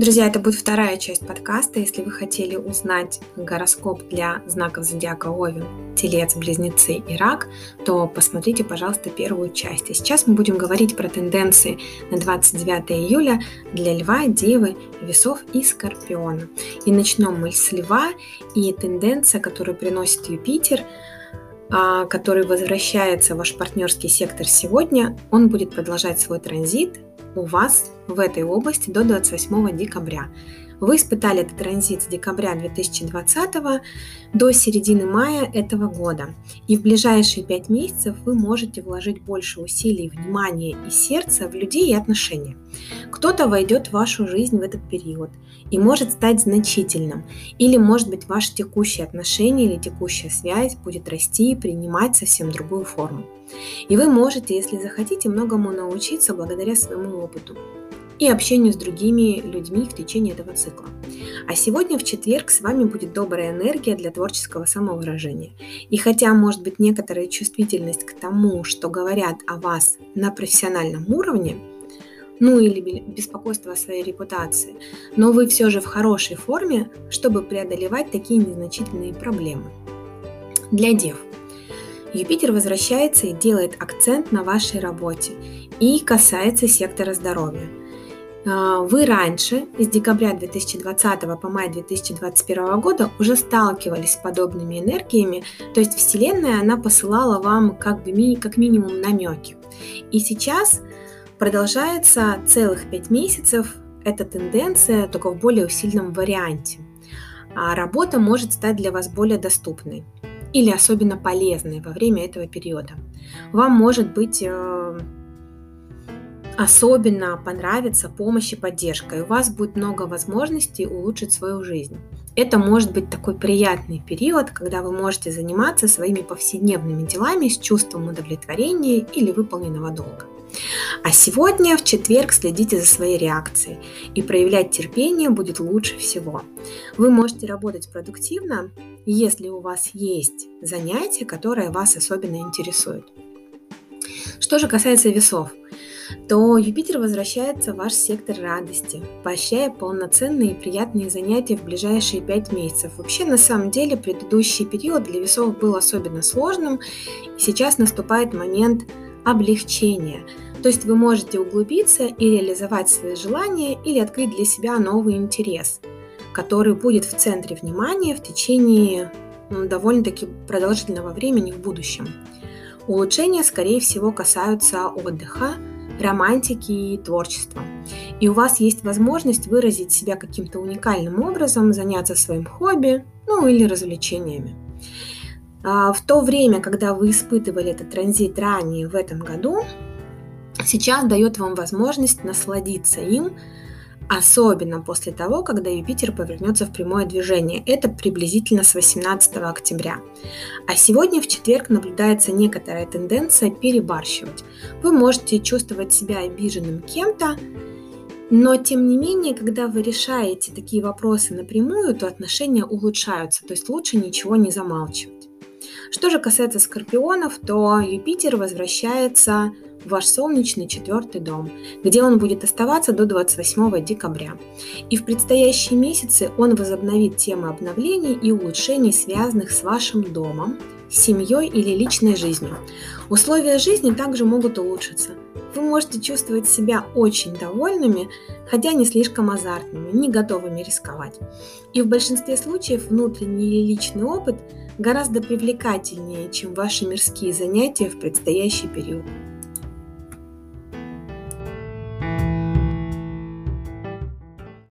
Друзья, это будет вторая часть подкаста. Если вы хотели узнать гороскоп для знаков зодиака Овен, Телец, Близнецы и Рак, то посмотрите, пожалуйста, первую часть. И сейчас мы будем говорить про тенденции на 29 июля для Льва, Девы, Весов и Скорпиона. И начнем мы с Льва и тенденция, которую приносит Юпитер – который возвращается в ваш партнерский сектор сегодня, он будет продолжать свой транзит у вас в этой области до 28 декабря. Вы испытали этот транзит с декабря 2020 до середины мая этого года. И в ближайшие пять месяцев вы можете вложить больше усилий, внимания и сердца в людей и отношения. Кто-то войдет в вашу жизнь в этот период и может стать значительным. Или, может быть, ваше текущее отношение или текущая связь будет расти и принимать совсем другую форму. И вы можете, если захотите, многому научиться благодаря своему опыту и общению с другими людьми в течение этого цикла. А сегодня в четверг с вами будет добрая энергия для творческого самовыражения. И хотя может быть некоторая чувствительность к тому, что говорят о вас на профессиональном уровне, ну или беспокойство о своей репутации, но вы все же в хорошей форме, чтобы преодолевать такие незначительные проблемы. Для дев. Юпитер возвращается и делает акцент на вашей работе и касается сектора здоровья – вы раньше, с декабря 2020 по май 2021 года, уже сталкивались с подобными энергиями, то есть Вселенная, она посылала вам как, бы, как минимум намеки. И сейчас продолжается целых пять месяцев эта тенденция, только в более усиленном варианте. А работа может стать для вас более доступной или особенно полезной во время этого периода. Вам может быть э, особенно понравится помощь и поддержка, и у вас будет много возможностей улучшить свою жизнь. Это может быть такой приятный период, когда вы можете заниматься своими повседневными делами с чувством удовлетворения или выполненного долга. А сегодня, в четверг, следите за своей реакцией и проявлять терпение будет лучше всего. Вы можете работать продуктивно, если у вас есть занятие, которое вас особенно интересует. Что же касается весов, то Юпитер возвращается в ваш сектор радости, поощряя полноценные и приятные занятия в ближайшие пять месяцев. Вообще, на самом деле, предыдущий период для весов был особенно сложным, и сейчас наступает момент облегчения. То есть вы можете углубиться и реализовать свои желания или открыть для себя новый интерес, который будет в центре внимания в течение довольно-таки продолжительного времени в будущем. Улучшения, скорее всего, касаются отдыха, романтики и творчества. И у вас есть возможность выразить себя каким-то уникальным образом, заняться своим хобби, ну или развлечениями. А в то время, когда вы испытывали этот транзит ранее в этом году, сейчас дает вам возможность насладиться им, особенно после того, когда Юпитер повернется в прямое движение. Это приблизительно с 18 октября. А сегодня в четверг наблюдается некоторая тенденция перебарщивать. Вы можете чувствовать себя обиженным кем-то, но, тем не менее, когда вы решаете такие вопросы напрямую, то отношения улучшаются, то есть лучше ничего не замалчивать. Что же касается скорпионов, то Юпитер возвращается ваш солнечный четвертый дом, где он будет оставаться до 28 декабря. И в предстоящие месяцы он возобновит темы обновлений и улучшений, связанных с вашим домом, семьей или личной жизнью. Условия жизни также могут улучшиться. Вы можете чувствовать себя очень довольными, хотя не слишком азартными, не готовыми рисковать. И в большинстве случаев внутренний или личный опыт гораздо привлекательнее, чем ваши мирские занятия в предстоящий период.